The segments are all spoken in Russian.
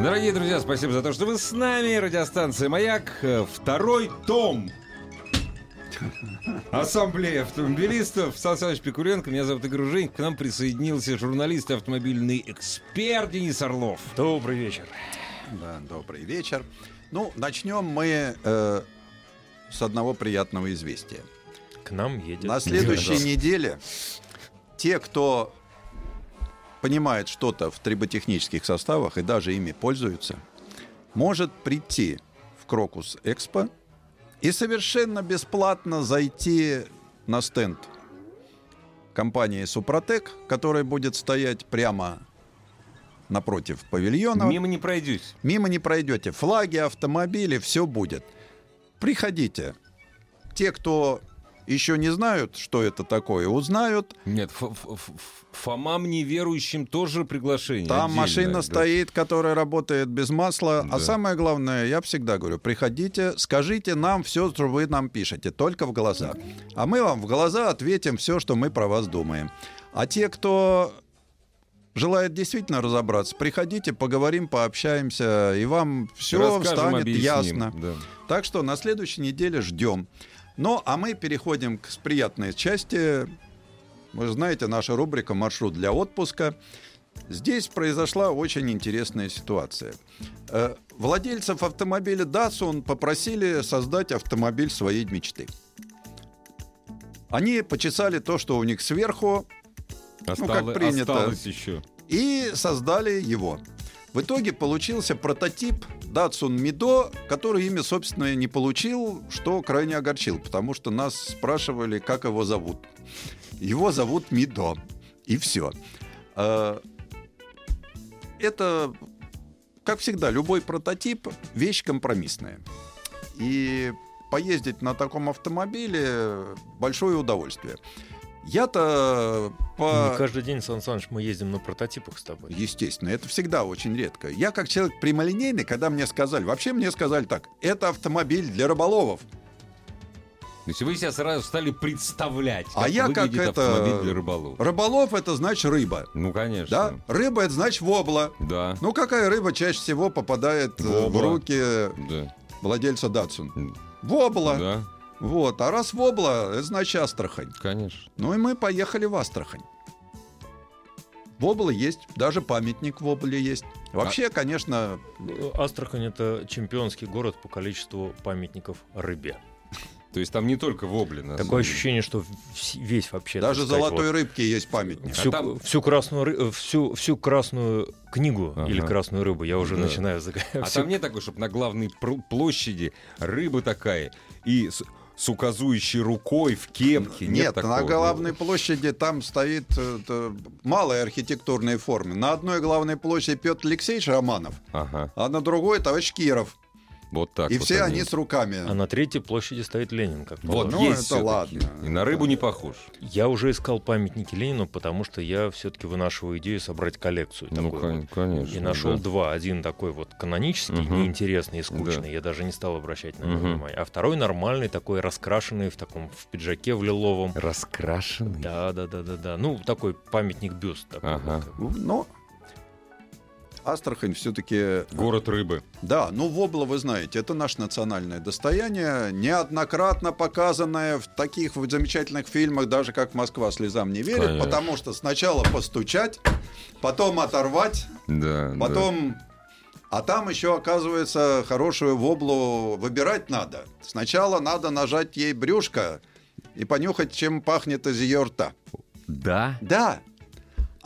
Дорогие друзья, спасибо за то, что вы с нами. Радиостанция «Маяк». э, Второй том. Ассамблея автомобилистов. Сан Саныч Пикуленко, меня зовут Игорь Женьк. К нам присоединился журналист и автомобильный эксперт Денис Орлов. Добрый вечер. Да, добрый вечер. Ну, начнем мы э, с одного приятного известия. К нам едет. На следующей неделе те, кто понимает что-то в триботехнических составах и даже ими пользуются, может прийти в Крокус Экспо и совершенно бесплатно зайти на стенд компании Супротек, которая будет стоять прямо напротив павильона. Мимо не пройдусь. Мимо не пройдете. Флаги, автомобили, все будет. Приходите. Те, кто еще не знают, что это такое, узнают. Нет, ф- ф- ф- Фомам неверующим тоже приглашение. Там отдельное, машина да. стоит, которая работает без масла. Да. А самое главное, я всегда говорю, приходите, скажите нам все, что вы нам пишете, только в глаза. А мы вам в глаза ответим все, что мы про вас думаем. А те, кто желает действительно разобраться, приходите, поговорим, пообщаемся, и вам все Расскажем, станет объясним, ясно. да. Так что на следующей неделе ждем. Ну, а мы переходим к приятной части. Вы знаете, наша рубрика «Маршрут для отпуска». Здесь произошла очень интересная ситуация. Э, Владельцев автомобиля Datsun попросили создать автомобиль своей мечты. Они почесали то, что у них сверху, Остало- Ну, как принято. Осталось еще. и создали его. В итоге получился прототип Datsun Mido, который имя, собственно, не получил, что крайне огорчил, потому что нас спрашивали, как его зовут. Его зовут Мидо. И все. Это, как всегда, любой прототип — вещь компромиссная. И поездить на таком автомобиле — большое удовольствие. Я-то по... Не каждый день, Сан Саныч, мы ездим на прототипах с тобой. Естественно, это всегда очень редко. Я как человек прямолинейный, когда мне сказали, вообще мне сказали так, это автомобиль для рыболовов. То есть вы себя сразу стали представлять, как А я как это- автомобиль для рыболова. Рыболов это значит рыба. Ну, конечно. Да? Рыба это значит вобла. Да. Ну какая рыба чаще всего попадает э, в Вобла. руки Да. владельца Датсун? Вобла. Да, Вот. А раз вобла, это значит Астрахань. конечно. Ну и мы поехали в Астрахань. Вобла есть, даже памятник Вобле есть. Вообще, конечно, Астрахань это чемпионский город по количеству памятников рыбе. То есть там не только воблин. Такое ощущение, что весь вообще. даже сказать, золотой вот рыбке есть памятник. Всю, А там- всю красную всю, всю красную книгу Ага. или красную рыбу я уже Да. начинаю заг- А всю- там нет такой, чтобы на главной площади рыба такая и с, указующей рукой в кепке. Нет, Нет, такого. на главной площади там стоит э, т- малая архитектурная форма. На одной главной площади Петр Алексеевич Романов, Ага, а на другой товарищ Киров. Вот так И вот все они с руками. А на третьей площади стоит Ленин, как Вот. Ну, есть это ладно. И на рыбу не похож. Я уже искал памятники Ленину, потому что я все-таки вынашиваю идею собрать коллекцию. Ну, такую кон- вот. конечно. И нашел да. два. Один такой вот канонический, Мгм. неинтересный и скучный. Я даже не стал обращать на него Мгм. внимание. А второй нормальный, такой раскрашенный в таком в пиджаке в лиловом. Раскрашенный. Да, да, да, да, да. Ну, такой памятник бюст. Такой Ага. вот. Но Астрахань все-таки... Город рыбы. Да, ну Вобла, вы знаете, это наше национальное достояние, неоднократно показанное в таких вот замечательных фильмах, даже как «Москва слезам не верит», Конечно. потому что сначала постучать, потом оторвать, Да. Потом, а там еще, оказывается, хорошую воблу выбирать надо. Сначала надо нажать ей брюшко и понюхать, чем пахнет из ее рта. Да. Да.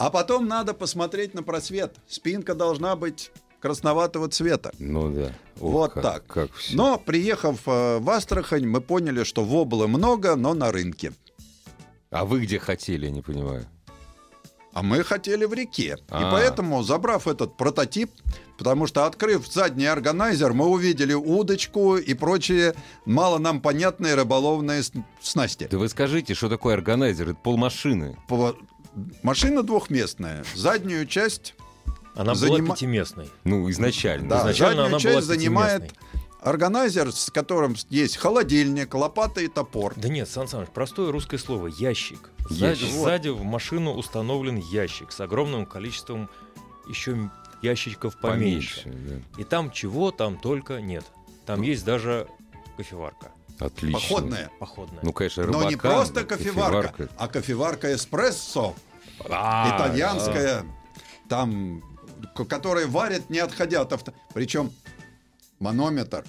А потом надо посмотреть на просвет. Спинка должна быть красноватого цвета. Ну да. Ох, вот как- так. Как всё. Но приехав э, в Астрахань, мы поняли, что воблы много, но на рынке. А вы где хотели, не понимаю. А мы хотели в реке. И А. поэтому, забрав этот прототип, потому что, открыв задний органайзер, мы увидели удочку и прочие мало нам понятные рыболовные снасти. Да вы скажите, что такое органайзер? Это полмашины. По- Машина двухместная. Заднюю часть, Она Занима- была пятиместной. Ну, изначально. да, Изначально заднюю она часть была занимает органайзер, с которым есть холодильник, лопата и топор. Да нет, Сан Саныч, простое русское слово ящик. Сзади, Ящик. сзади в машину установлен ящик с огромным количеством еще ящичков поменьше. Поменьше. И там чего там только нет. Там есть даже кофеварка да. Отлично. Походная. походная. Ну, конечно, Но не рыбака, просто да, кофеварка, а кофеварка эспрессо. А, итальянская, там, к- которая варит, не отходя от авто. Причем манометр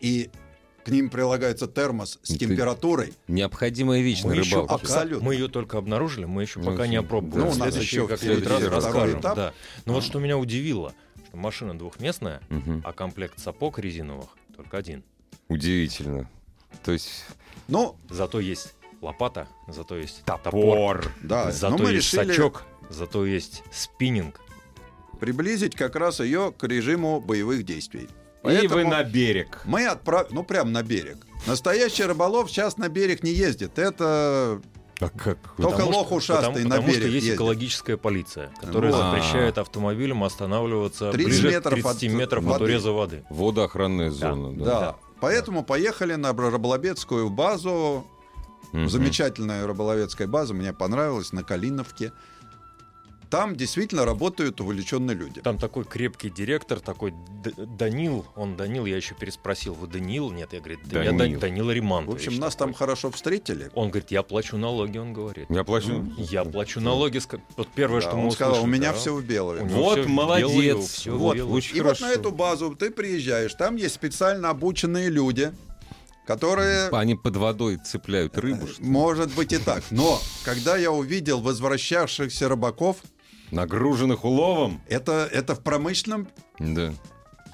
и к ним прилагается термос с Ну, ты- температурой. Необходимая вещь на мы еще рыбалке. Абсолютно. мы ее только обнаружили, мы еще Ну, пока не да. опробовали. Ну, у В нас следующий- еще как следует раз расскажем. этап. Да. Но вот А. что меня удивило, что машина двухместная, Мгм. а комплект сапог резиновых только один. Удивительно. То есть Ну, Зато есть лопата, зато есть топор. да, зато есть решили сачок, зато есть спиннинг. приблизить как раз ее к режиму боевых действий. И Поэтому вы на берег. мы отправ... ну прям на берег. Настоящий рыболов сейчас на берег не ездит. Это А как? Только Потому лох что- ушастый потому, на потому что берег есть ездит. экологическая полиция, которая Вот. запрещает автомобилям останавливаться 30 ближе метров к 30 от метров от воды. уреза воды. Водоохранная зона. Да. да. Поэтому поехали на рыболовецкую базу. Мгм. Замечательная рыболовецкая база, мне понравилась, на Калиновке. Там действительно работают увлеченные люди. Там такой крепкий директор, такой Д- Данил, он Данил, я еще переспросил, вы Данил? Нет, я говорю, да, я Данил. Да- Данил Риман. В общем, нас там хорошо встретили. Он говорит, я плачу налоги, он говорит. Я плачу. Я плачу налоги. Вот первое, Да, что он мы сказал, у услышали, меня да. все в белое. Вот всё молодец. белое, всё Вот, белое. очень И хорошо. вот на эту базу ты приезжаешь, там есть специально обученные люди, которые, Они под водой цепляют рыбу. что ли? может быть и так. Но когда я увидел возвращавшихся рыбаков, Нагруженных уловом. это, это в промышленном Да.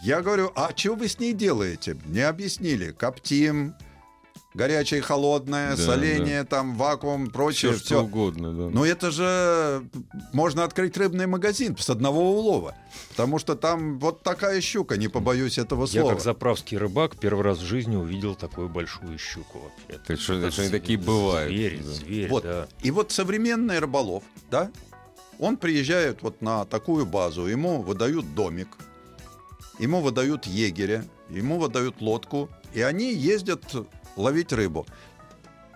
Я говорю, а что вы с ней делаете? Мне объяснили. Коптим, горячее, холодное, Да, соление, там, вакуум, прочее. Все, Все, что угодно. Да. Но это же можно открыть рыбный магазин с одного улова. Потому что там вот такая щука, не побоюсь этого Я слова. как заправский рыбак первый раз в жизни увидел такую большую щуку вообще. Это что- это что они такие бывают, Зверь, да. зверь, Вот. да. И вот современный рыболов, да, он приезжает вот на такую базу, ему выдают домик, ему выдают егеря, ему выдают лодку, и они ездят ловить рыбу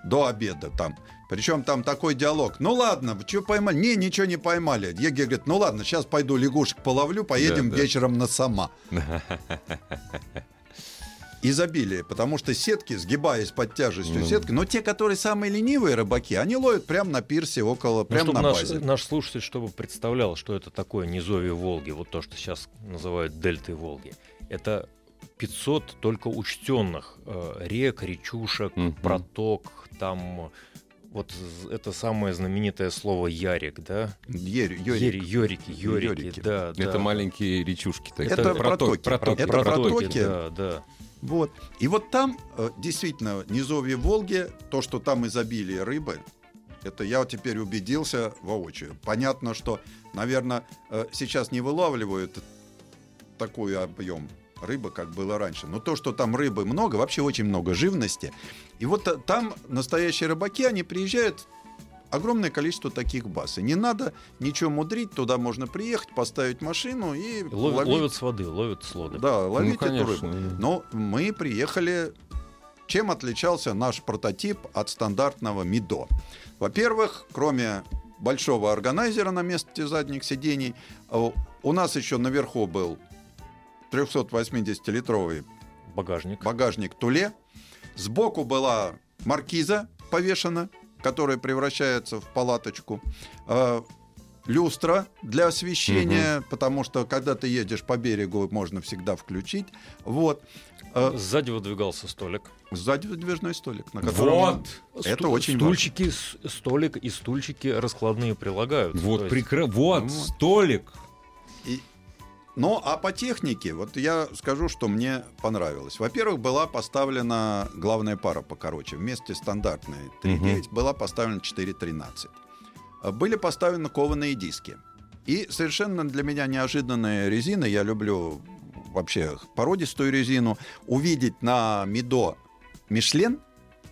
до обеда там. Причем там такой диалог. Ну ладно, вы что поймали? Не, ничего не поймали. Егерь говорит, ну ладно, сейчас пойду лягушек половлю, поедем Да, да. вечером на сама. Изобилие, потому что сетки, сгибаясь под тяжестью Ну. сетки, но те, которые самые ленивые рыбаки, они ловят прямо на пирсе около, Ну, прямо чтобы на наш, базе. наш слушатель, чтобы представлял, что это такое низовье Волги, вот то, что сейчас называют дельтой Волги. Это 500 только учтенных э, рек, речушек, Мгм. проток, там вот это самое знаменитое слово ярик, да? Йорики, йорики, Йорики. да, да. Это маленькие речушки. такие. Это протоки. протоки. Это протоки, протоки. да, да. Вот. И вот там э, действительно низовье Волги, то, что там изобилие рыбы, это я теперь убедился воочию. Понятно, что, наверное, сейчас не вылавливают такой объем рыбы, как было раньше. Но то, что там рыбы много, вообще очень много живности. И вот э, там настоящие рыбаки, они приезжают огромное количество таких баз. И не надо ничего мудрить, туда можно приехать, поставить машину и Ловят, ловить. ловят с воды, ловят с лодок. Да, ловить Ну, эту рыбу. Но мы приехали... Чем отличался наш прототип от стандартного МИДО? Во-первых, кроме большого органайзера на месте задних сидений, э, у нас еще наверху был 380-литровый Багажник. багажник Туле. Сбоку была маркиза повешена, которая превращается в палаточку. Э, Люстра для освещения, потому что когда ты едешь по берегу, можно всегда включить. Вот. Э, Сзади выдвигался столик. Сзади выдвижной столик, на котором... Вот. Это Сту- очень стульчики, с- столик и стульчики раскладные прилагают. То Вот, есть прикры... вот, Ну, столик. Ну, а по технике, вот я скажу, что мне понравилось. Во-первых, была поставлена главная пара покороче. Вместе стандартной 3.9 была поставлена 4.13. э, были поставлены кованые диски. И совершенно для меня неожиданная резина, я люблю вообще породистую резину, увидеть на Мидо Мишлен,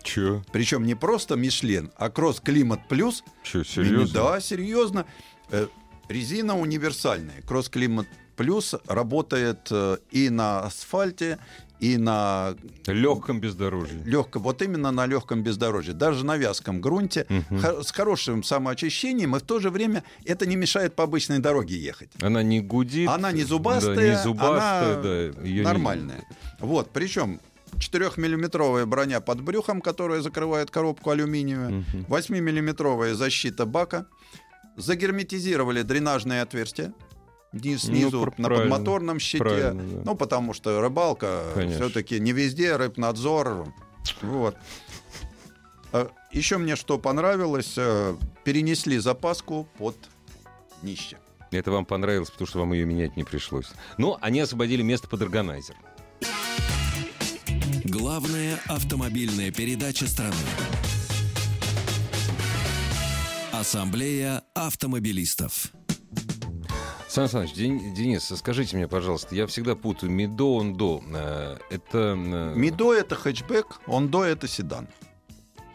Че? причем не просто Мишлен, а Кросс Климат Плюс. Че, серьезно? Да, серьезно. Э, Резина универсальная. Кросс Климат Плюс работает э, и на асфальте, и на Легком бездорожье. легком, вот именно на легком бездорожье, даже на вязком грунте, хо- с хорошим самоочищением, и в то же время это не мешает по обычной дороге ехать. Она не гудит. Она не зубастая, да, не зубастая, она да, её не- нормальная. Вот, причем 4-миллиметровая броня под брюхом, которая закрывает коробку алюминиевую, Мгм. 8-миллиметровая защита бака, загерметизировали дренажные отверстия, низ, Ну, снизу пр- на подмоторном щите, да. ну, потому что рыбалка все-таки не везде, рыбнадзор, вот. А, Еще мне что понравилось, э, перенесли запаску под днище. Это вам понравилось, потому что вам ее менять не пришлось. Ну, они освободили место под органайзер. Главная автомобильная передача страны. Ассамблея автомобилистов. Сан Саныч, Ден- Денис, скажите мне, пожалуйста, я всегда путаю Мидо, Ондо. Э, Это... э, Мидо это хэтчбэк, Ондо это седан.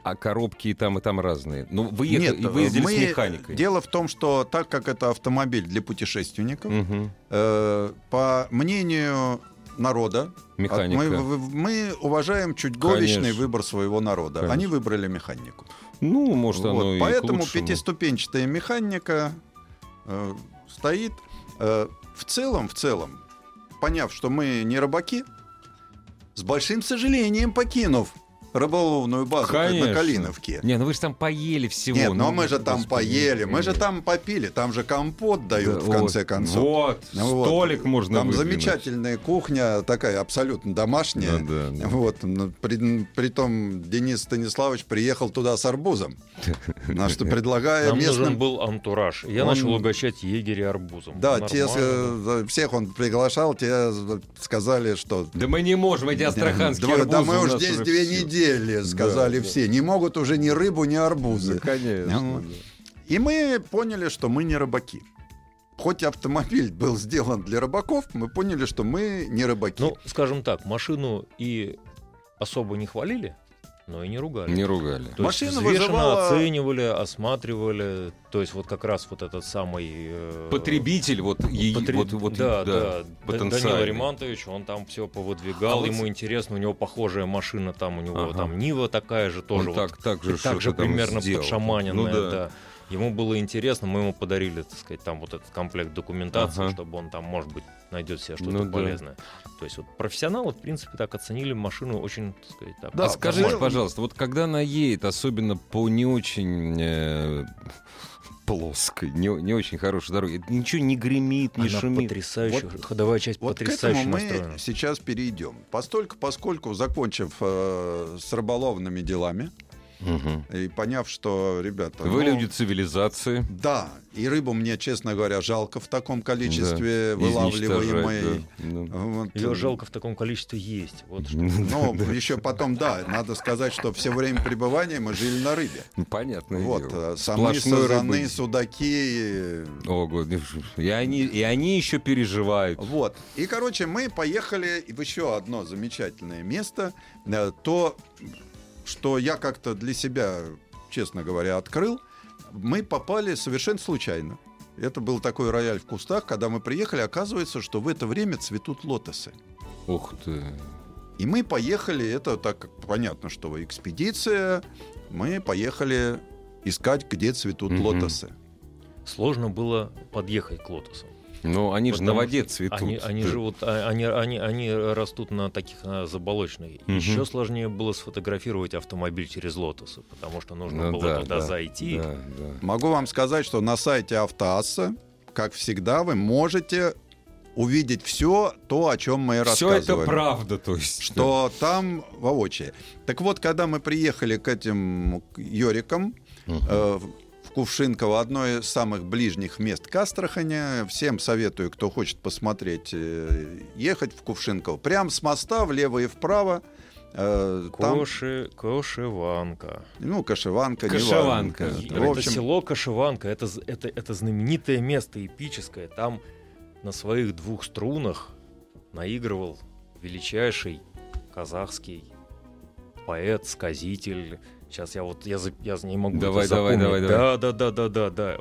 А коробки и там, и там разные. Ну, вы, ехали, Нет, вы ездили мы- с механикой. Дело в том, что так как это автомобиль для путешественников, Мгм. э, по мнению народа, Механика. мы, мы уважаем чуть говичный выбор своего народа. Конечно. Они выбрали механику. Ну, может, оно Вот, и Поэтому пятиступенчатая механика э, стоит. Э, в целом, в целом, поняв, что мы не рыбаки, с большим сожалением покинув рыболовную базу Конечно. на Калиновке. Не, ну вы же там поели всего. Нет, ну, но мы же там господи. поели, мы же там попили, там же компот дают Да, в конце вот, концов. Вот, Ну вот. столик можно Там выдвинуть. замечательная кухня, такая абсолютно домашняя. Да, да, да. Вот, ну, при, притом Денис Станиславович приехал туда с арбузом, на что предлагая Нам нужен местным... был антураж. Я Он- начал угощать егеря арбузом. Да, те, э, всех он приглашал, те сказали, что... Да мы не можем, эти астраханские Да, да арбузы мы у уж нас здесь уже две недели, сказали Да, да. все. Не могут уже ни рыбу, ни арбузы. Да, конечно. Ну, да. И мы поняли, что мы не рыбаки. Хоть автомобиль был сделан для рыбаков, мы поняли, что мы не рыбаки. Ну, скажем так, машину и особо не хвалили, но и не ругали. Не ругали. То есть Машина взвешенно вызывала- оценивали, осматривали. То есть вот как раз вот этот самый... э, Потребитель, вот, е- Потре- вот, вот, да, да, да. Данила Римантович, он там все повыдвигал, А вот ему интересно, у него похожая машина, там у него Ага. там Нива такая же тоже. Он вот так, так же, так же примерно сделал. подшаманенная, Ну да. да. Ему было интересно, мы ему подарили, так сказать, там вот этот комплект документации, Ага. чтобы он там, может быть, найдет себе что-то Ну да. полезное. То есть вот профессионалы, в принципе, так оценили машину очень, так сказать, так. Да, а скажите, нормально. пожалуйста, вот когда она едет, особенно по не очень э, плоской, не, не очень хорошей дороге, ничего не гремит, не Она шумит. потрясающая, Вот- ходовая часть Вот к потрясающе этому мы настроена. сейчас перейдем. Постольку, поскольку, закончив э, с рыболовными делами Мгм. и поняв, что, ребята... Вы ну, люди цивилизации. Да, и рыбу мне, честно говоря, жалко в таком количестве Да, вылавливаемой. да. Ну. Вот, Ее э, жалко в таком количестве есть. Вот. Но еще потом, да, надо сказать, что все время пребывания мы жили на рыбе. Ну, Понятное Вот, дело. э, самы, Сплошной сазаны, рыбы. судаки. э, О, Господи. И они, и они еще переживают. Вот. И, короче, мы поехали в еще одно замечательное место. То, что я как-то для себя, честно говоря, открыл, мы попали совершенно случайно. Это был такой рояль в кустах. Когда мы приехали, оказывается, что в это время цветут лотосы. Ух ты. И мы поехали, это так как понятно, что экспедиция, мы поехали искать, где цветут Мгм. лотосы. Сложно было подъехать к лотосам. Ну, они же на воде цветут. Они, они Да. живут, а, они, они, они растут на таких а, заболочных. Мгм. Еще сложнее было сфотографировать автомобиль через лотосы, потому что нужно Ну было да, туда да, зайти. Да, да. Могу вам сказать, что на сайте Автоасса, как всегда, вы можете увидеть все то, о чем мы и Все рассказывали. это правда, то есть. Что там воочию. Так вот, когда мы приехали к этим Йорикам, Мгм. э, Кувшинково, одно из самых ближних мест к Астрахани. Всем советую, кто хочет посмотреть, э, ехать в Кувшинково. Прям с моста влево и вправо Э, там, Коши, Кошеванка. ну, Кашеванка. неважно. И Да. В это общем, село Кошеванка, это, это, это знаменитое место эпическое. Там на своих двух струнах наигрывал величайший казахский поэт, сказитель. Сейчас я вот я, за- я не могу Давай, это давай, запомнить. давай, давай. Да, да, да, да, да, да.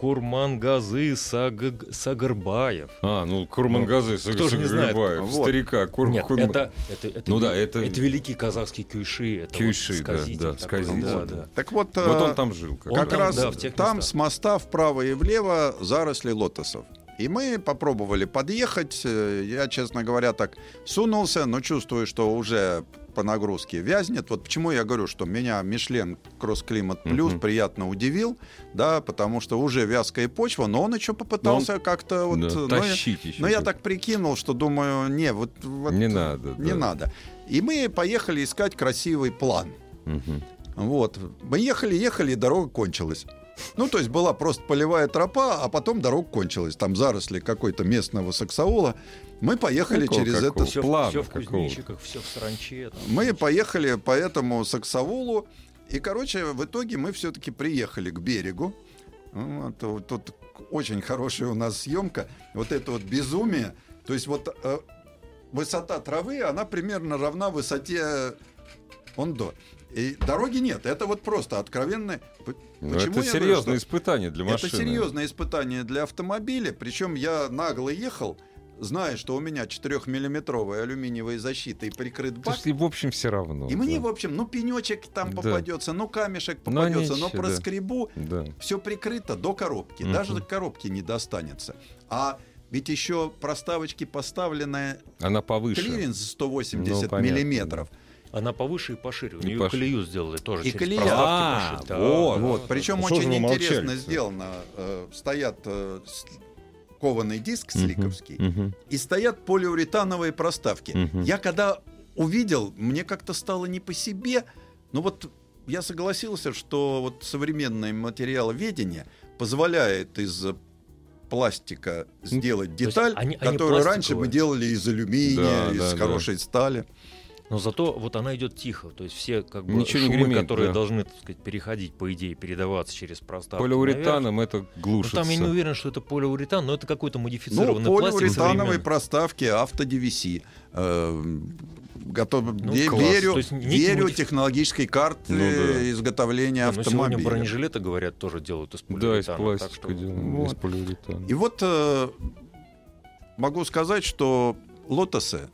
Курмангазы Саг- Сагарбаев. А, ну, Курмангазы, Ну, кто знает? Сагребаев, Вот. старика. Кур, Нет, Курма- это, это, это, Ну да, это- это великий казахский кюйши. Это Кюйши, вот да, сказитель да, такой, сказитель, да, да. да. так вот, Вот э, он там жил. как он как там, раз да, в тех там местах. с моста вправо и влево заросли лотосов. И мы попробовали подъехать. Э, Я, честно говоря, так сунулся, но чувствую, что уже по нагрузке вязнет. Вот почему я говорю, что меня Мишлен Кросс Климат Плюс приятно удивил, да, потому что уже вязкая почва, но он еще попытался как-то вот... Да, я- тащить еще. но я так прикинул, что думаю, не, вот, вот Не надо. не да. надо. И мы поехали искать красивый план. Мгм. Вот. Мы ехали, ехали, и дорога кончилась. Ну, то есть была просто полевая тропа, а потом дорога кончилась. Там заросли какой-то местного саксаула. Мы поехали Какого, через какого? это... Все, плана все в кузнечиках, все в саранче. там. Мы поехали по этому саксаулу. И, короче, в итоге мы все-таки приехали к берегу. Вот, вот тут очень хорошая у нас съемка. Вот это вот безумие. То есть вот э, высота травы, она примерно равна высоте Ондо. И дороги нет. Это вот просто откровенное... Ну, почему это я говорю, серьезное что испытание для машины. Это серьезное испытание для автомобиля. Причем я нагло ехал, зная, что у меня 4-миллиметровая алюминиевая защита и прикрыт То бак. есть, и в общем, все равно. И мне, да. в общем, ну, пенечек там Да. попадется, ну, камешек Но попадется, но, ничего, да. проскребу. Да. Все прикрыто до коробки. Мгм. Даже до коробки не достанется. А ведь еще проставочки поставлены Она повыше. клиренс 180 Ну, понятно, миллиметров. Она повыше и пошире. У И нее пошире. колею сделали тоже. И колея. А. Да, вот, да, Вот, да, причем Ну, что очень интересно сделано. Э, Стоят э, кованый диск сликовский, Мгм. и стоят полиуретановые проставки. Мгм. Я когда увидел, мне как-то стало не по себе. Но вот я согласился, что вот современное материаловедение позволяет из пластика сделать деталь, они- они которую раньше мы делали из алюминия, Да, из да, да. хорошей стали. Но зато вот она идет тихо. То есть все как бы Ничего не шумы, гремит, которые да. должны, так сказать, переходить, по идее, передаваться через проставку. Полиуретаном это наверх. Ну, глушится. там я не уверен, что это полиуретан, но это какой-то Ну, модифицированный пластик полиуретановые проставки авто DVC. Э, готов, Ну, ве- класс. верю есть верю модифи- технологической карты Ну, да. изготовления Не, ну, сегодня автомобиля. бронежилеты, говорят, тоже делают из Да, из полиуретана. так пластика что- делаем, вот. из полиуретана. И вот э, могу сказать, что лотосы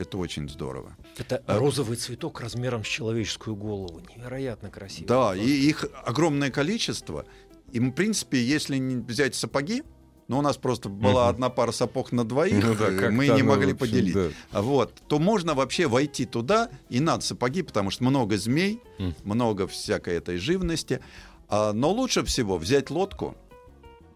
это очень здорово. Это розовый цветок размером с человеческую голову. Невероятно красиво. Да, Просто. и их огромное количество. И, в принципе, если не взять сапоги, но у нас просто была одна пара сапог на двоих, Ну да, мы не могли общем, поделить. да. А Вот, то можно вообще войти туда, и надо сапоги, потому что много змей, много всякой этой живности. А, но лучше всего взять лодку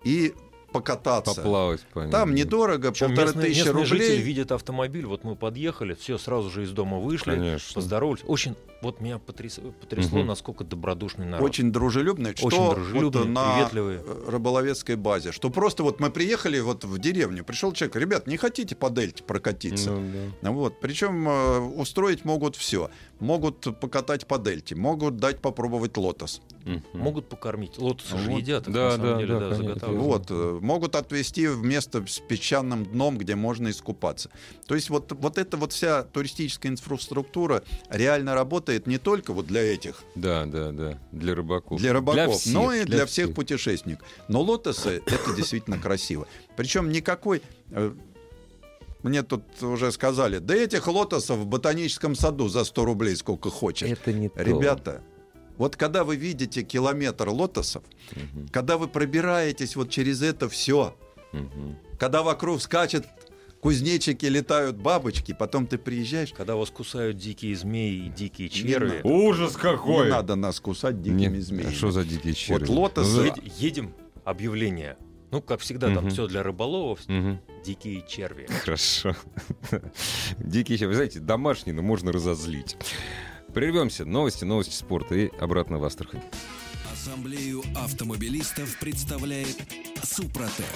и покататься. Поплавать по ним. Там недорого, Причем полторы местные, тысячи местные жители рублей. видят автомобиль, вот мы подъехали, все, сразу же из дома вышли, Конечно. поздоровались. Очень, вот меня потряс- потрясло, Мгм. насколько добродушный народ. Очень дружелюбный. Что Очень дружелюбные, вот на приветливые. рыболовецкой базе. Что просто вот мы приехали вот в деревню, пришел человек, ребят, не хотите по дельте прокатиться? Ну, да. Вот. Причем э, устроить могут все. Могут покатать по дельте, могут дать попробовать лотос. Мгм. Могут покормить. Лотосы же Вот. едят, их Да, на самом да, деле, да, да, заготавливают. Вот, э, могут отвезти в место с песчаным дном, где можно искупаться. То есть вот, вот эта вот вся туристическая инфраструктура реально работает не только вот для этих, Да, да, да. Для рыбаков. для рыбаков, всех, но и для, всех всех. путешественников. Но лотосы это действительно красиво. Причем никакой... Мне тут уже сказали, да этих лотосов в ботаническом саду за 100 рублей сколько хочешь. Это не то. Ребята, вот когда вы видите километр лотосов, Мгм. когда вы пробираетесь вот через это все, Мгм. когда вокруг скачет кузнечики, летают бабочки, потом ты приезжаешь, Когда вас кусают дикие змеи и дикие черви. Ужас какой! не надо нас кусать дикими Нет, а змеями. Что за дикие черви? лотосы- Ну, Ед- Едем, объявление. Ну, как всегда, там все для рыболовов, дикие черви. Хорошо. Дикие черви. Вы знаете, домашние, но можно разозлить. Прервемся. Новости, новости спорта и обратно в Астрахань. Ассамблею автомобилистов представляет Супротек.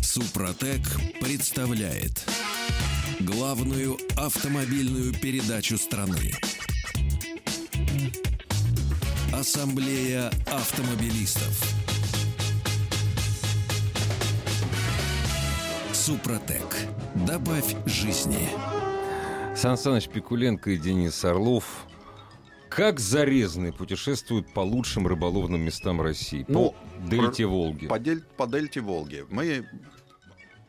Супротек представляет главную автомобильную передачу страны. Ассамблея автомобилистов. Супротек. Добавь жизни. Сан Саныч Пикуленко и Денис Орлов как зарезанные путешествуют по лучшим рыболовным местам России. Ну, по дельте Волги. По, дель- по дельте Волги. Мы,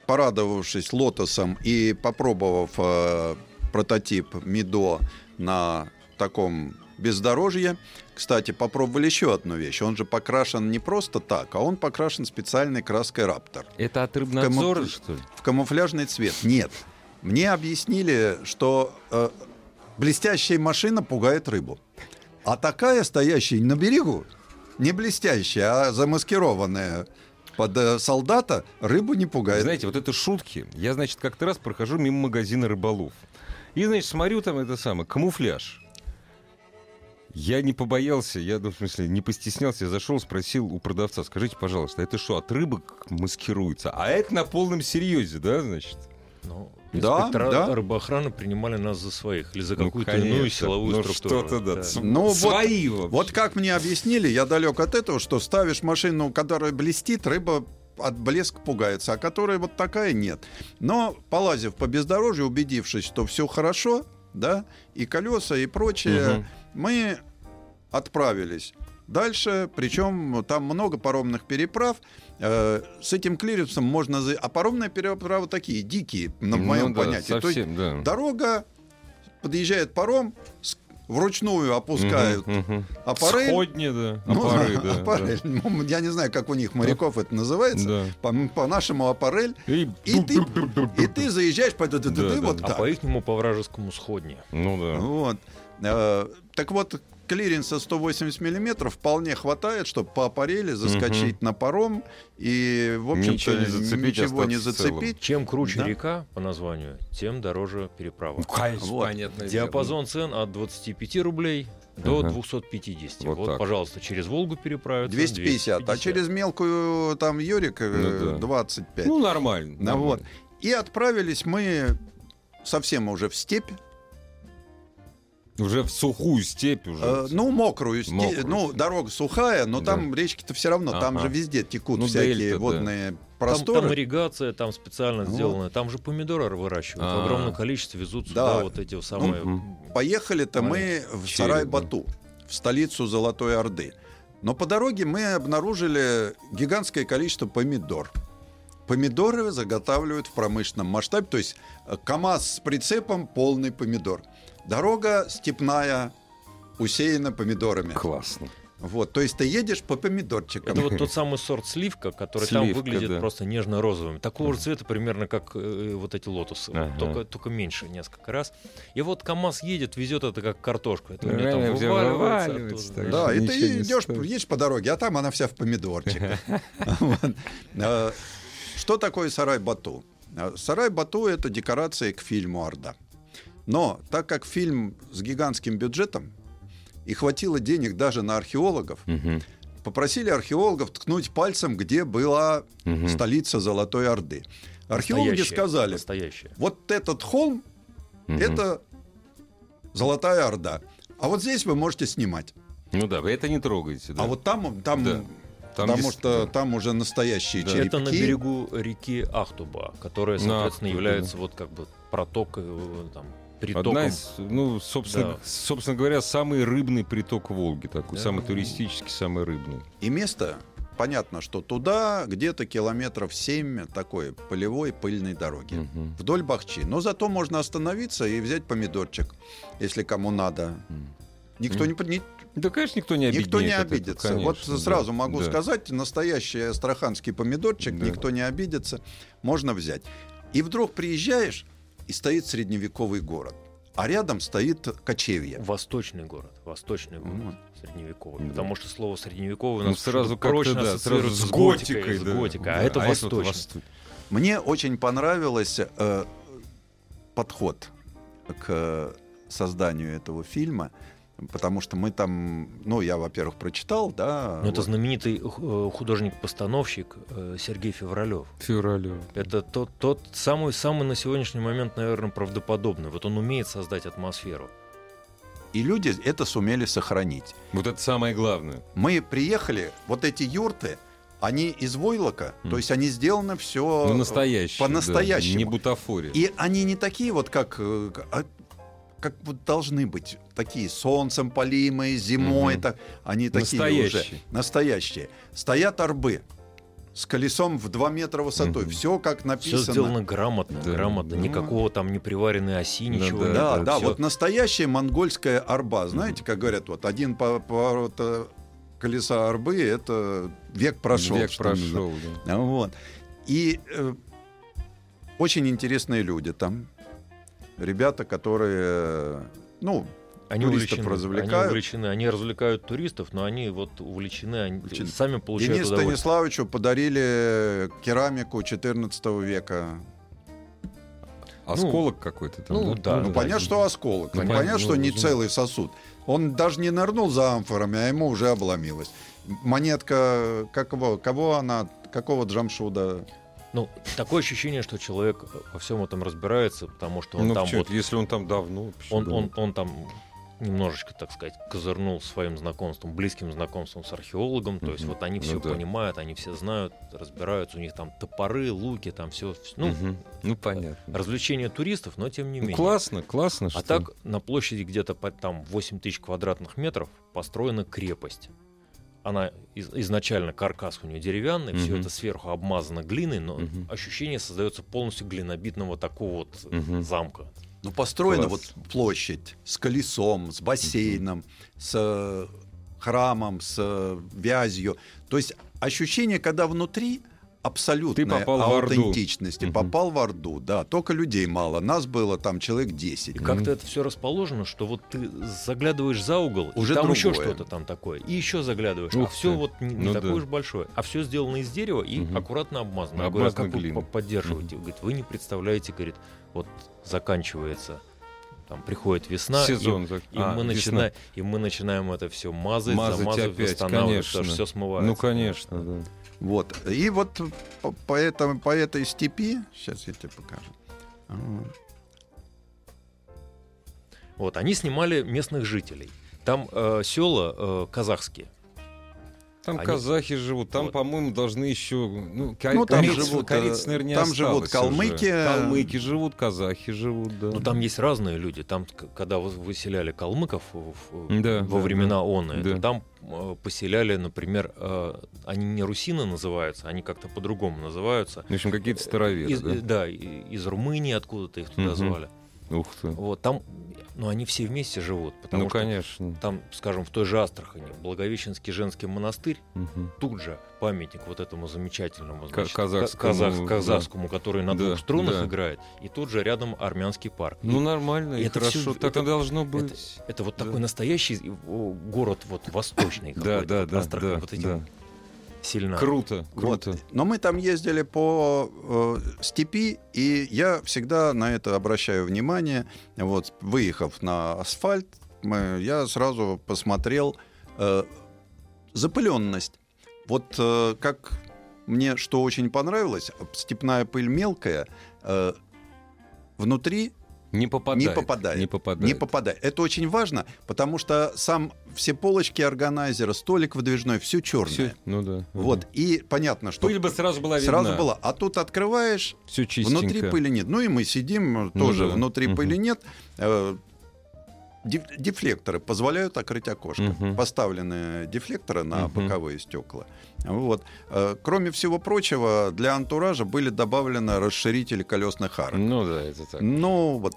порадовавшись лотосом и попробовав э, прототип Мидо на таком бездорожье, кстати, попробовали еще одну вещь. Он же покрашен не просто так, а он покрашен специальной краской Раптор. Это от рыбнадзора, Камуф- что ли? В камуфляжный цвет. Нет. Мне объяснили, что э, блестящая машина пугает рыбу. А такая, стоящая на берегу, не блестящая, а замаскированная под э, солдата, рыбу не пугает. Знаете, вот это шутки. Я, значит, как-то раз прохожу мимо магазина рыболов. И, значит, смотрю там это самое, камуфляж. Я не побоялся, я, ну, в смысле, не постеснялся, я зашел, спросил у продавца, скажите, пожалуйста, это что, от рыбок маскируется? А это на полном серьезе, да, значит? Ну, Да, да. рыбоохраны принимали нас за своих или за Ну, какую-то конечно. иную силовую Ну, структуру. что-то, да. Да. Ну, вот- Свои вообще. Вот как мне объяснили, я далек от этого, что ставишь машину, которая блестит, рыба от блеска пугается, а которая вот такая нет. Но полазив по бездорожью, убедившись, что все хорошо, да, и колеса, и прочее, Мгм. мы отправились дальше, причем там много паромных переправ. Э, с этим клиренсом можно... за- А паромные переправы такие, дикие, на Ну моем да, понятии. То есть Совсем, да. дорога, подъезжает паром, с- вручную опускают мгм. аппарель. Сходни, да. Ну, да, аппарель. Ну, Я не знаю, как у них моряков это называется. Да. По, нашему аппарель. И, И ты, и ты заезжаешь по Да, ду- да. вот А так. по ихнему по вражескому сходне. Ну да. Вот. Э, Так вот, клиренса 180 миллиметров вполне хватает, чтобы по аппарели заскочить на паром и, в общем-то, Ничего не зацепить, ничего не целым. зацепить. Чем круче Да. река по названию, тем дороже переправа. конечно, Вот. понятно. Диапазон цен от 25 рублей до Ага. 250. Вот Вот, так. пожалуйста, через Волгу переправиться. 250, а через мелкую там Юрик э, Ну да. 25. Ну, нормально. Ну, вот. нормально. И отправились мы совсем уже в степь. Уже в сухую степь уже. Э, ну, мокрую степь. Мокрую. Ну, дорога сухая, но Да. там речки-то все равно, там Ага. же везде текут Ну, всякие дельта, да. водные Там, просторы. там ирригация, там специально Вот. сделанная. Там же помидоры выращивают. А. В огромном количестве везут Да. сюда вот эти самые... Мгм. Поехали-то мы в Сарай-Бату, в столицу Золотой Орды. Но по дороге мы обнаружили гигантское количество помидор. Помидоры заготавливают в промышленном масштабе, то есть э, КАМАЗ с прицепом полный помидор. Дорога степная, усеяна помидорами. Классно. Вот, то есть ты едешь по помидорчикам. Это вот тот самый сорт сливка, который там Сливка, выглядит да. просто нежно-розовым. Такого же цвета примерно, как э, вот эти лотосы. Ага. Только, только меньше несколько раз. И вот КАМАЗ едет, везет это как картошку. Это у Реально там вываливается вываливается, оттуда, Да, и ты идешь, едешь по дороге, а там она вся в помидорчиках. Э, Что такое Сарай-Бату? Э, Сарай-Бату — это декорации к фильму «Орда». Но так как фильм с гигантским бюджетом, и хватило денег даже на археологов, Мгм. попросили археологов ткнуть пальцем, где была Мгм. столица Золотой Орды. Археологи Настоящее, сказали, Настоящее. вот этот холм Мгм. это Золотая Орда. А вот здесь вы можете снимать. Ну да, вы это не трогаете. да. А вот там, там, Да. Там потому есть- что да. там уже настоящие Да. черепки. Это на берегу реки Ахтуба, которая, соответственно, Ахтуба, является вот как бы проток, э, там, притоком. Одна из, ну, собственно, Да. собственно говоря, самый рыбный приток Волги, такой, Да. самый туристический, самый рыбный. И место, понятно, что туда где-то километров 7 такой полевой пыльной дороги. Мгм. Вдоль Бахчи. Но зато можно остановиться и взять помидорчик, если кому надо. Никто Мгм. не, Да, конечно, никто не обиднеет. никто не от этого, обидится. конечно, вот да. сразу могу Да. сказать, настоящий астраханский помидорчик, Да. никто не обидится, можно взять. И вдруг приезжаешь, и стоит средневековый город. А рядом стоит кочевье. Восточный город, восточный город, Вот. средневековый. Да. Потому что слово средневековый у Ну, нас сразу почему-то как-то, прочно да, сразу с с готикой, готикой, с да. готикой, Да, а это вот восточный. восток. Мне очень понравился э, подход к созданию этого фильма. Потому что мы там, ну, я, во-первых, прочитал, да. Ну, это вот. знаменитый э, художник-постановщик э, Сергей Февралев. Февралю. Это тот, тот самый, самый на сегодняшний момент, наверное, правдоподобный. Вот он умеет создать атмосферу. И люди это сумели сохранить. Вот это самое главное. Мы приехали, вот эти юрты, они из войлока, Мгм. то есть они сделаны все Ну, настоящее. да, по-настоящему. Не бутафория. И они не такие вот, как, э, а как вот должны быть такие солнцем полимые, зимой, Мгм. так, они такие Настоящие. уже настоящие. Стоят арбы с колесом в 2 метра высотой. Мгм. Все как Все написано. сделано грамотно, Да, грамотно. да. Никакого там не приваренной оси, Да, ничего. да. Да, да, всё- вот настоящая монгольская арба. Знаете, как говорят, вот один по- поворот э, колеса арбы это век прошел. Век прошел, да. Вот. И э, очень интересные люди там. Ребята, которые, ну, Они туристов увлечены, развлекают. Они увлечены, они развлекают туристов, но они вот увлечены, они Увлечены. сами получают Денису удовольствие. Станиславовичу подарили керамику 14 века. Осколок какой-то там. ну, да, ну, да. понятно, что осколок. Ну, Ну, понятно, понятно, что ну, не ну. целый сосуд. Он даже не нырнул за амфорами, а ему уже обломилось. Монетка, как его, кого она, какого джамшуда? Ну, такое ощущение, что человек во всем этом разбирается, потому что он Ну, там чё вот, если он там давно. он, он, он там немножечко, так сказать, козырнул своим знакомством, близким знакомством с археологом. То есть вот они Ну все да. понимают, они все знают, разбираются, у них там топоры, луки, там все. Ну. Ну, понятно. развлечения туристов, но тем не Ну, менее. классно, классно, что... А так на площади где-то там 8 тысяч квадратных метров построена крепость. Она из- изначально каркас у нее деревянный, все Мгм. это сверху обмазано глиной, но Мгм. ощущение создается полностью глинобитного такого вот Мгм. замка. Ну, построена Класс. вот площадь с колесом, с бассейном, с э, храмом, с э, вязью. То есть ощущение, когда внутри абсолютная Ты попал. Мгм. Попал в Орду, да. Только людей мало. Нас было там человек 10. И как-то это все расположено, что вот ты заглядываешь за угол, Уже и там еще другое. что-то там такое, и еще заглядываешь, а Ух все ты. вот не, не Ну такое да. уж большое, а все сделано из дерева и Мгм. аккуратно обмазано. Я говорю, а Обмазано как вы глиной. по- поддерживаете? Говорит, вы не представляете, говорит, вот заканчивается, там приходит весна, и- Сезон. зак- И, А, мы весна. начинаем, и мы начинаем это все мазать, Мазать замазывать, опять, восстанавливать, конечно. потому что все смывается. Ну, конечно, да. Вот. И вот по, по этому- по этой степи, сейчас я тебе покажу. Вот. Они снимали местных жителей. Там э, села э, казахские. Там Они- казахи живут, там, Вот. по-моему, должны еще... Ну, ка- Ну, там живут, э, наверное, не там живут осталось уже. калмыки. Калмыки живут, казахи живут, да. Ну, там есть разные люди. Там, когда вы- выселяли калмыков Да, во да, времена да. ОНы, Да. там э, поселяли, например, э, они не русины называются, они как-то по-другому называются. В общем, какие-то староверы, Из, да? да, из Румынии откуда-то их туда Мгм. звали. Ух ты. Вот там, ну, они все вместе живут, потому Ну, что конечно. там, скажем, в той же Астрахани, Благовещенский женский монастырь, Мгм. тут же памятник вот этому замечательному значит, казахскому, ка- казах- да. казахскому, который на Да, двух струнах да. играет, и тут же рядом армянский парк. Ну, И нормально, и это хорошо, всё- так это- и должно быть. это вот да. такой настоящий город вот восточный Да, да, да, Астрахань да, вот этим да. Сильно. Круто, Вот. круто. Но мы там ездили по э, степи, и я всегда на это обращаю внимание. Вот, выехав на асфальт, мы- я сразу посмотрел э, запыленность. Вот э, как мне что очень понравилось, степная пыль мелкая, э, внутри Не попадает. не попадает. Не попадает. Не попадает. Это очень важно, потому что сам все полочки органайзера, столик выдвижной, все черное. Всё, ну да. Вот, и понятно, что Пыль бы сразу была видна. сразу была. А тут открываешь, Все чистенько. внутри пыли нет. Ну и мы сидим, Ну тоже да. внутри Мгм. пыли нет. Деф- Дефлекторы позволяют открыть окошко. Мгм. Поставлены дефлекторы на Мгм. боковые стекла. Вот. Э, Кроме всего прочего, для антуража были добавлены расширители колесных арок. Ну да, это так. Ну вот,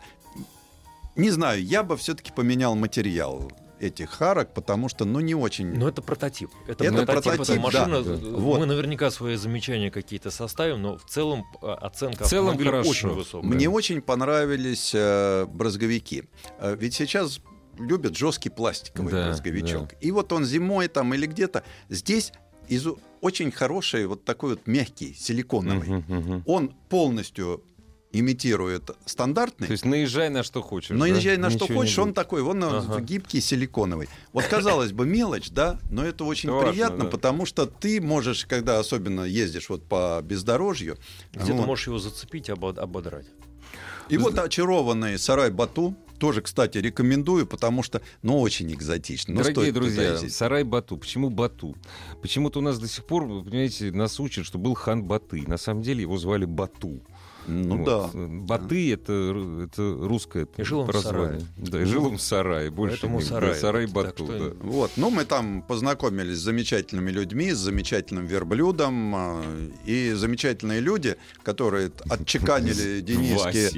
не знаю, я бы все-таки поменял материал этих арок, потому что, ну, не очень. Но это прототип. Это, Это прототип, прототип, это машина. да, э, да. Вот. Мы наверняка свои замечания какие-то составим, но в целом э, оценка В целом хорошо. очень высокая. Мне очень понравились э, брызговики. Э, ведь сейчас любят жесткий пластиковый Да, брызговичок. И вот он зимой там или где-то. Здесь из очень хороший вот такой вот мягкий, силиконовый. Мгм. Он полностью имитирует стандартный. То есть наезжай на что хочешь. Но да? наезжай на что Ничего не хочешь, он такой, он Ага. гибкий, силиконовый. Вот казалось бы мелочь, да, но это очень Важно, приятно, да. потому что ты можешь, когда особенно ездишь вот по бездорожью, Где вот, ты можешь его зацепить, обод- ободрать. и вот очарованный сарай Бату тоже, кстати, рекомендую, потому что, ну, очень экзотично. Ну, Дорогие друзья, сарай Бату. Почему Бату? Почему-то у нас до сих пор, понимаете, нас учат, что был хан Баты. На самом деле его звали Бату. Ну Вот. да. Баты это, это русское И жил он в прозвание. Да, и жил он в сарае. Больше Поэтому не- да, сарай. сарай Так Бату. что- да. Вот, ну мы там познакомились с замечательными людьми, с замечательным верблюдом э, и замечательные люди, которые отчеканили Дениске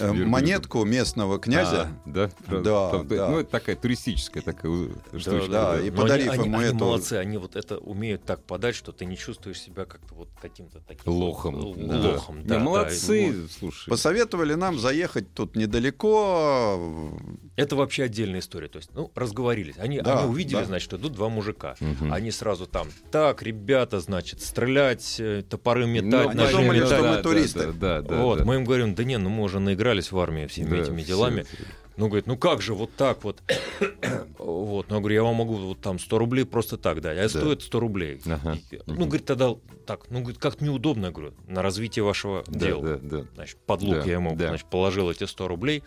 э, монетку местного князя. А, да. Да, Там, да. Ну, это такая туристическая такая э, штучка. да, и Но подарив они, ему они, они эту- молодцы, они вот это умеют так подать, что ты не чувствуешь себя как-то вот каким-то таким Лохом. да. лохом, Не, да, да. молодцы, Вот. слушай. Посоветовали нам заехать тут недалеко. Это вообще отдельная история. То есть, ну, разговорились. Они, Да, они увидели, да. значит, идут два мужика. Мгм. Они сразу там, так, ребята, значит, стрелять, э, топоры Ну, метать. они ножи думали, метать». что мы туристы. Да, да, да, вот, да. мы им говорим, да не, ну мы уже наигрались в армии всеми Да, этими делами. это. Ну, говорит, ну как же, вот так вот. вот, ну, я говорю, я вам могу вот там 100 рублей просто так дать, а стоит 100 рублей. Ага. И, Ну, говорит, тогда так, ну, говорит, как неудобно, я говорю, на развитие вашего Да, дела. да, да. Значит, под лук Да, я ему да. значит, положил эти 100 рублей.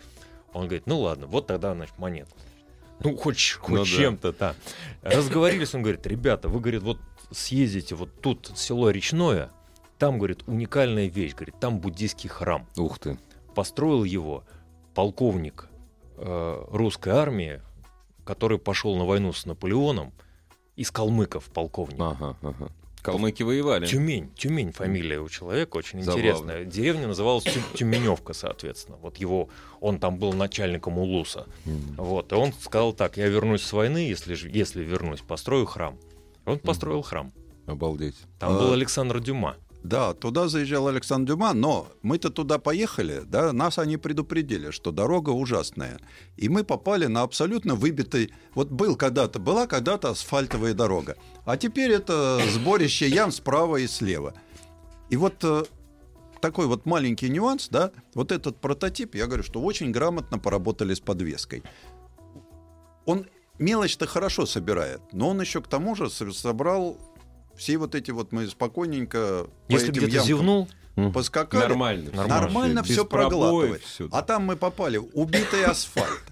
Он говорит, ну ладно, вот тогда, значит, монетку. Ну, хоть, хоть Ну да. чем-то, да. Разговорились, он говорит, ребята, вы, говорит, вот съездите вот тут, село Речное, там, говорит, уникальная вещь, говорит, там буддийский храм. Ух ты. Построил его полковник русской армии, который пошел на войну с Наполеоном, из калмыков полковник. Ага, ага. Калмыки воевали. Тюмень, Тюмень фамилия у человека очень Забавно. интересная. Деревня называлась Тю- Тюменевка, соответственно. Вот его, он там был начальником Улуса. Мгм. Вот, и он сказал так: я вернусь с войны, если если вернусь, построю храм. И он построил храм. Обалдеть. Там А. был Александр Дюма. Да, туда заезжал Александр Дюма, но мы-то туда поехали, да, нас они предупредили, что дорога ужасная. И мы попали на абсолютно выбитый... Вот был когда-то, была когда-то асфальтовая дорога, а теперь это сборище ям справа и слева. И вот э, такой вот маленький нюанс, да, вот этот прототип, я говорю, что очень грамотно поработали с подвеской. Он мелочь-то хорошо собирает, но он еще к тому же со- собрал все вот эти вот мы спокойненько по Если этим где-то ямкам зевнул, поскакали. Нормально. Нормально Без все проглатывает. всё. А там мы попали. Убитый асфальт.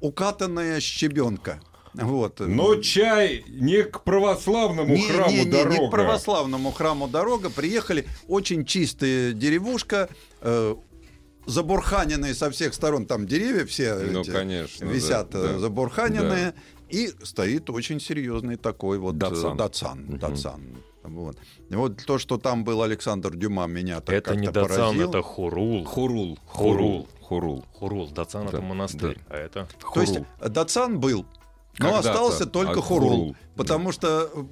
Укатанная щебенка. Вот. Но чай не к православному не, храму не, не, дорога. не к православному храму дорога. Приехали очень чистая деревушка, э, забурханенные со всех сторон. Там деревья все Ну, эти конечно. висят да, э, да. И стоит очень серьезный такой вот э, Датсан. Датсан. Мгм. Датсан. Вот. Вот то, что там был Александр Дюма, меня так это не как-то Дацан, поразило. это Хурул. Хурул. Хурул. Хурул. Хурул. Дацан Да, это монастырь, да. а это... То есть Датсан был, но Когда-то, остался только а Хурул, Хурул, потому что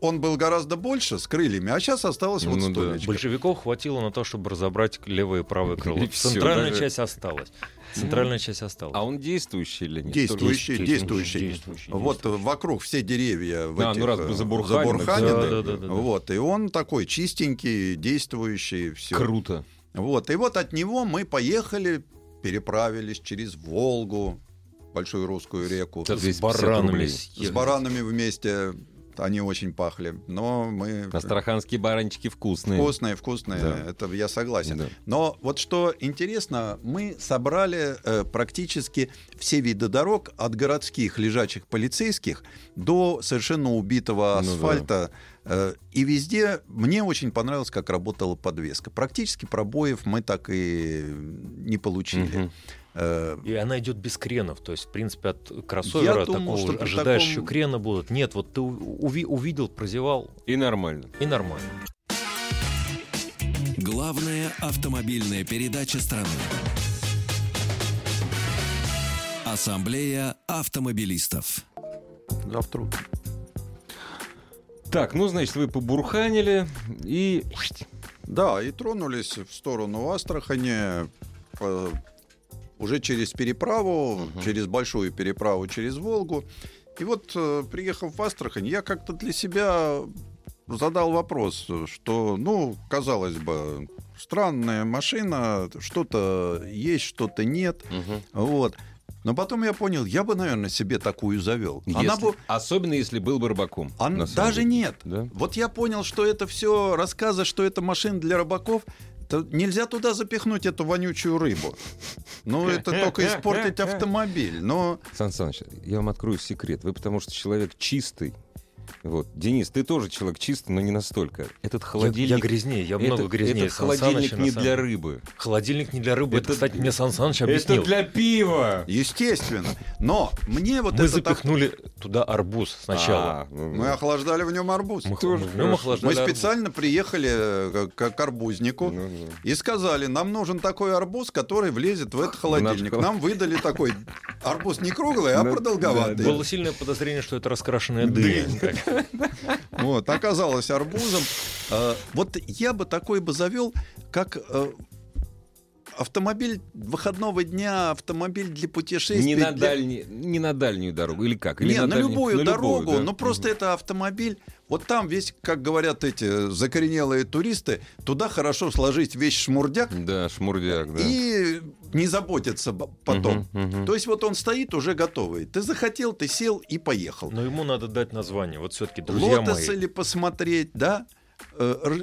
он был гораздо больше с крыльями, а сейчас осталось вот Ну да. столечко. Большевиков хватило на то, чтобы разобрать левое и правое крыло. И Центральная даже- часть осталась. Центральная часть осталась. А он действующий или нет? Действующий, Действующий, действующий. действующий, Вот действующий. вокруг все деревья в А, этих, ну раз э, забурханены, забурханены. да, да, да, да, да. Вот, и он такой чистенький, действующий, все. Круто. Вот, и вот от него мы поехали, переправились через Волгу, большую русскую реку. С 250 баранами. С баранами вместе, они очень пахли, но мы... Астраханские баранчики вкусные. Вкусные, вкусные, Да. это я согласен. Да. Но вот что интересно, мы собрали э, практически все виды дорог от городских лежачих полицейских до совершенно убитого Ну да. асфальта. Э, и везде мне очень понравилось, как работала подвеска. Практически пробоев мы так и не получили. Э, И она идет без кренов. То есть, в принципе, от кроссовера Я думал, такого что ожидаешь, таком- что крена будут. Нет, вот ты уви- увидел, прозевал, И нормально. и нормально. Главная автомобильная передача страны. Ассамблея автомобилистов. завтра. Так, ну, значит, вы побурханили и... Да, и тронулись в сторону Астрахани э, уже через переправу, через большую переправу через Волгу. И вот, э, приехав в Астрахань, я как-то для себя задал вопрос, что, ну, казалось бы, странная машина, что-то есть, что-то нет. Мгм. Вот. Но потом я понял, я бы, наверное, себе такую завел. Она Если- бы... Особенно если был бы рыбаком. самом даже деле. нет. Да? Вот я понял, что это все рассказы, что это машина для рыбаков. то нельзя туда запихнуть эту вонючую рыбу. Ну, это только испортить автомобиль. Но Сан Саныч, я вам открою секрет. Вы потому что человек чистый. Вот. Денис, ты тоже человек чистый, но не настолько. Этот Я, холодильник... я грязнее, я это- много грязнее Этот Сан холодильник Саныча, не самом для рыбы. Холодильник не для рыбы. Это, Это- кстати, мне Сан Саныч объяснил. для пива! Естественно. Но мне вот Мы это так- запихнули туда арбуз сначала. А, ну, Мы охлаждали в нем арбуз. мы тоже в нем охлаждали Мы арбуз. специально приехали э, к, к арбузнику ну, ну. и сказали, нам нужен такой арбуз, который влезет в этот холодильник. холод- Нам выдали такой арбуз не круглый, а продолговатый. Было сильное подозрение, что это раскрашенная дыня. Вот, оказалось арбузом. Э, Вот я бы такой бы завел, как э, автомобиль выходного дня, автомобиль для путешествий. Не на, для- дальний- не на дальнюю дорогу, или как? Или Не, на, дальнюю- любую на дорогу, да. но просто это автомобиль. Вот там весь, как говорят эти закоренелые туристы, туда хорошо сложить весь шмурдяк Да, шмурдяк, да. и не заботиться потом. Мгм, мгм. То есть вот он стоит уже готовый. Ты захотел, ты сел и поехал. Но ему надо дать название. Вот все-таки, друзья Лотос мои. или посмотреть, да? Э,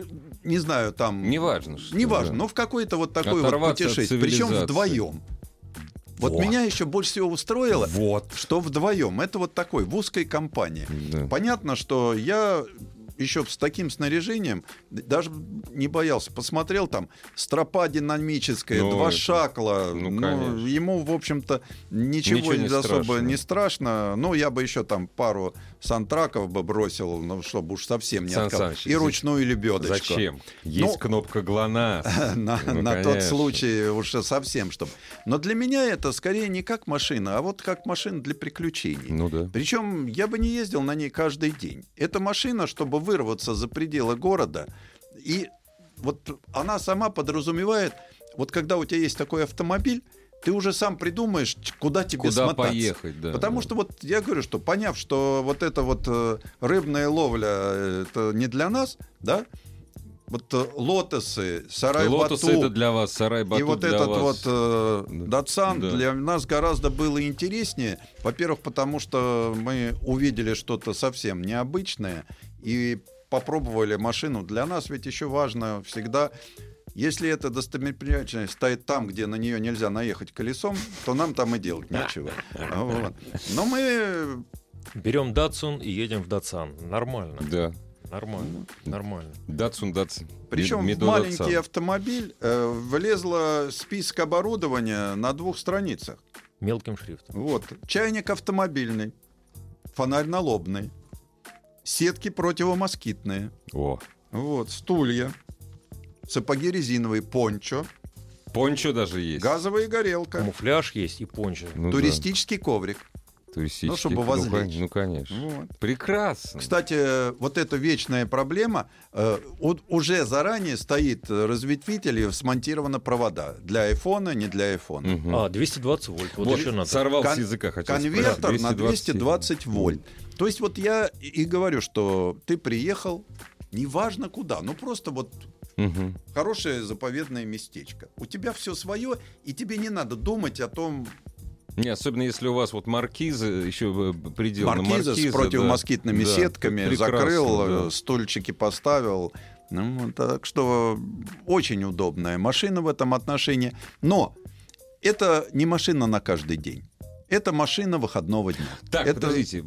не знаю, там... Неважно. что, Неважно, да. но в какое-то вот такое вот Оторваться от путешествие. Причем вдвоем. Вот, Вот. меня еще больше всего устроило, Вот. что вдвоем. Это вот такой, в узкой компании. Да. Понятно, что я еще с таким снаряжением даже не боялся. Посмотрел там стропа динамическая, Ну, два это- шакла. ну, Ну, конечно. ему, в общем-то, ничего, Ничего не особо страшно. не страшно. Ну, я бы еще там пару сантраков бы бросил, ну, чтобы уж совсем не Сан откал. Саныч, И ручную лебедочку. Зачем? Есть Ну, кнопка ГЛОНАСС. на, Ну, на тот случай уже совсем, чтобы. Но для меня это скорее не как машина, а вот как машина для приключений. Ну да. Причем я бы не ездил на ней каждый день. Это машина, чтобы вырваться за пределы города. И вот она сама подразумевает, вот когда у тебя есть такой автомобиль, ты уже сам придумаешь, куда тебе Куда смотаться. поехать, да. Потому да. что вот я говорю, что поняв, что вот эта вот э, рыбная ловля э, это не для нас, да, вот э, лотосы, сарай Лотос это для вас, сарай и вот для этот вас. вот э, Да. Датсан Да. для нас гораздо было интереснее. Во-первых, потому что мы увидели что-то совсем необычное и попробовали машину. Для нас ведь еще важно всегда, если эта достопримечательность стоит там, где на нее нельзя наехать колесом, то нам там и делать нечего. Вот. Но мы Берем Датсун и едем в Датсан. Нормально. Да. Нормально. Нормально. Датсун, Датсун. Причем в маленький Датсан. автомобиль э, влезло список оборудования на двух страницах. Мелким шрифтом. Вот. Чайник автомобильный, фонарь налобный, сетки противомоскитные, О. вот, стулья, сапоги резиновые, пончо, Пончо даже есть. газовая горелка, Камуфляж есть и пончо. Ну да, туристический коврик. Туристический. ну, чтобы Ну, возлечь. кон- Ну, конечно. Вот. Прекрасно. Кстати, вот эта вечная проблема, э, уже заранее стоит разветвитель и смонтированы провода. Для айфона, не для айфона. Мгм. А, 220 вольт. Вот, Вот еще надо. сорвал Кон- с языка, хотел Конвертер спросить. на 220 вольт. То есть вот я и говорю, что ты приехал, неважно куда, ну просто вот Мгм. хорошее заповедное местечко. У тебя все свое, и тебе не надо думать о том, Не, особенно если у вас вот маркизы, еще э, предел на маркиза маркизы, с противомоскитными да. сетками, Да, закрыл, да. э, стульчики поставил. Ну, так что очень удобная машина в этом отношении. Но это не машина на каждый день. Это машина выходного дня. Так, это... подождите,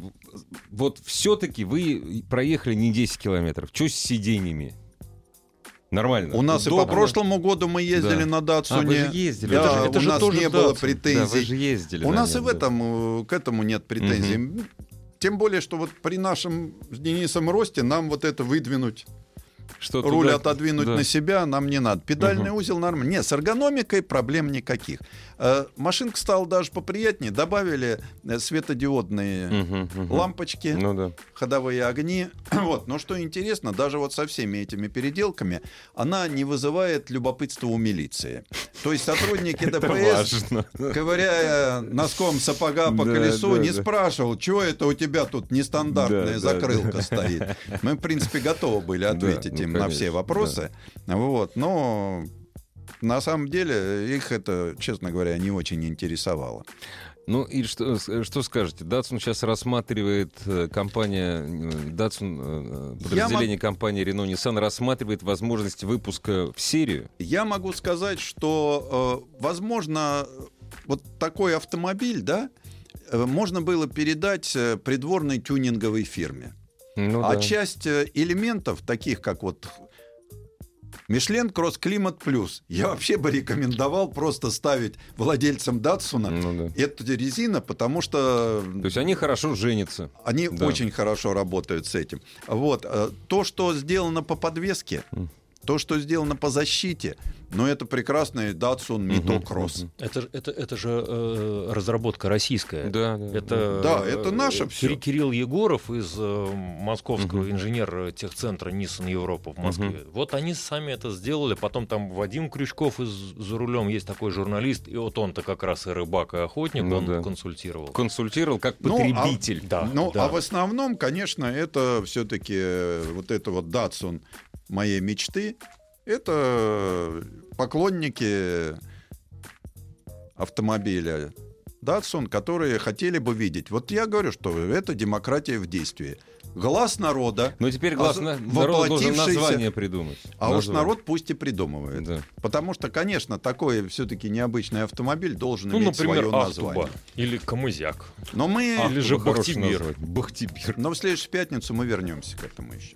вот все-таки вы проехали не 10 километров. Что с сиденьями? Нормально. У нас и по прошлому году мы ездили Да. на А, Датсуне. вы же ездили. Да, Это же- это у же нас тоже не было Datsun. Да, вы претензий. же ездили. У на нас и нем, в да. этом, э, к этому нет претензий. Тем более, что вот при нашем с Денисом росте нам вот это выдвинуть, Что руль туда- отодвинуть да. на себя нам не надо. Педальный Мгм. узел нормально. Нет, с эргономикой проблем никаких. Э, Машинка стала даже поприятнее. Добавили э, светодиодные мгм. лампочки. Ну да. ходовые огни. Вот. Но что интересно, даже вот со всеми этими переделками она не вызывает любопытства у милиции. То есть сотрудники ДПС, ковыряя носком сапога по Да, колесу, да, не да. спрашивал, что это у тебя тут нестандартная Да, да, закрылка стоит. Мы, в принципе, готовы были ответить ну, им на все вопросы. Вот. Но на самом деле их это, честно говоря, не очень интересовало. Ну и что, э, что скажете? Датсун сейчас рассматривает э, компания, э, Датсун, подразделение мог... компании Renault Nissan рассматривает возможность выпуска в серию? Я могу сказать, что, возможно, вот такой автомобиль, да, можно было передать придворной тюнинговой фирме. Ну, а да. часть элементов, таких как вот Мишлен Кросс Климат Плюс. Я вообще бы рекомендовал просто ставить владельцам Датсуна ну, да. эту резину, потому что... То есть они хорошо женятся. Они да. очень хорошо работают с этим. Вот. Э, то, что сделано по подвеске, то, что сделано по защите, но это прекрасный Datsun Mito Cross. Угу, Это, это, это же э, разработка российская. Да, да. Это, да, это наше э, все. Кирилл Егоров из э, московского угу. инженер техцентра Nissan Европа в Москве. Угу. Вот они сами это сделали. Потом там Вадим Крючков из, за рулем есть такой журналист. И вот он-то как раз и рыбак, и охотник. Ну, он да. консультировал. Консультировал как потребитель. Ну, а, да, ну, да. а в основном, конечно, это все-таки э, вот это вот Datsun моей мечты это поклонники автомобиля Datsun, которые хотели бы видеть. Вот я говорю, что это демократия в действии. Глаз народа. Но теперь глаз а, на... народа должен название придумать. А название. уж народ пусть и придумывает. Да. Потому что, конечно, такой все-таки необычный автомобиль должен ну, иметь например, свое название. Или Камызяк. Но мы... Или же Бахтибир. Бахтибир. Но в следующую пятницу мы вернемся к этому еще.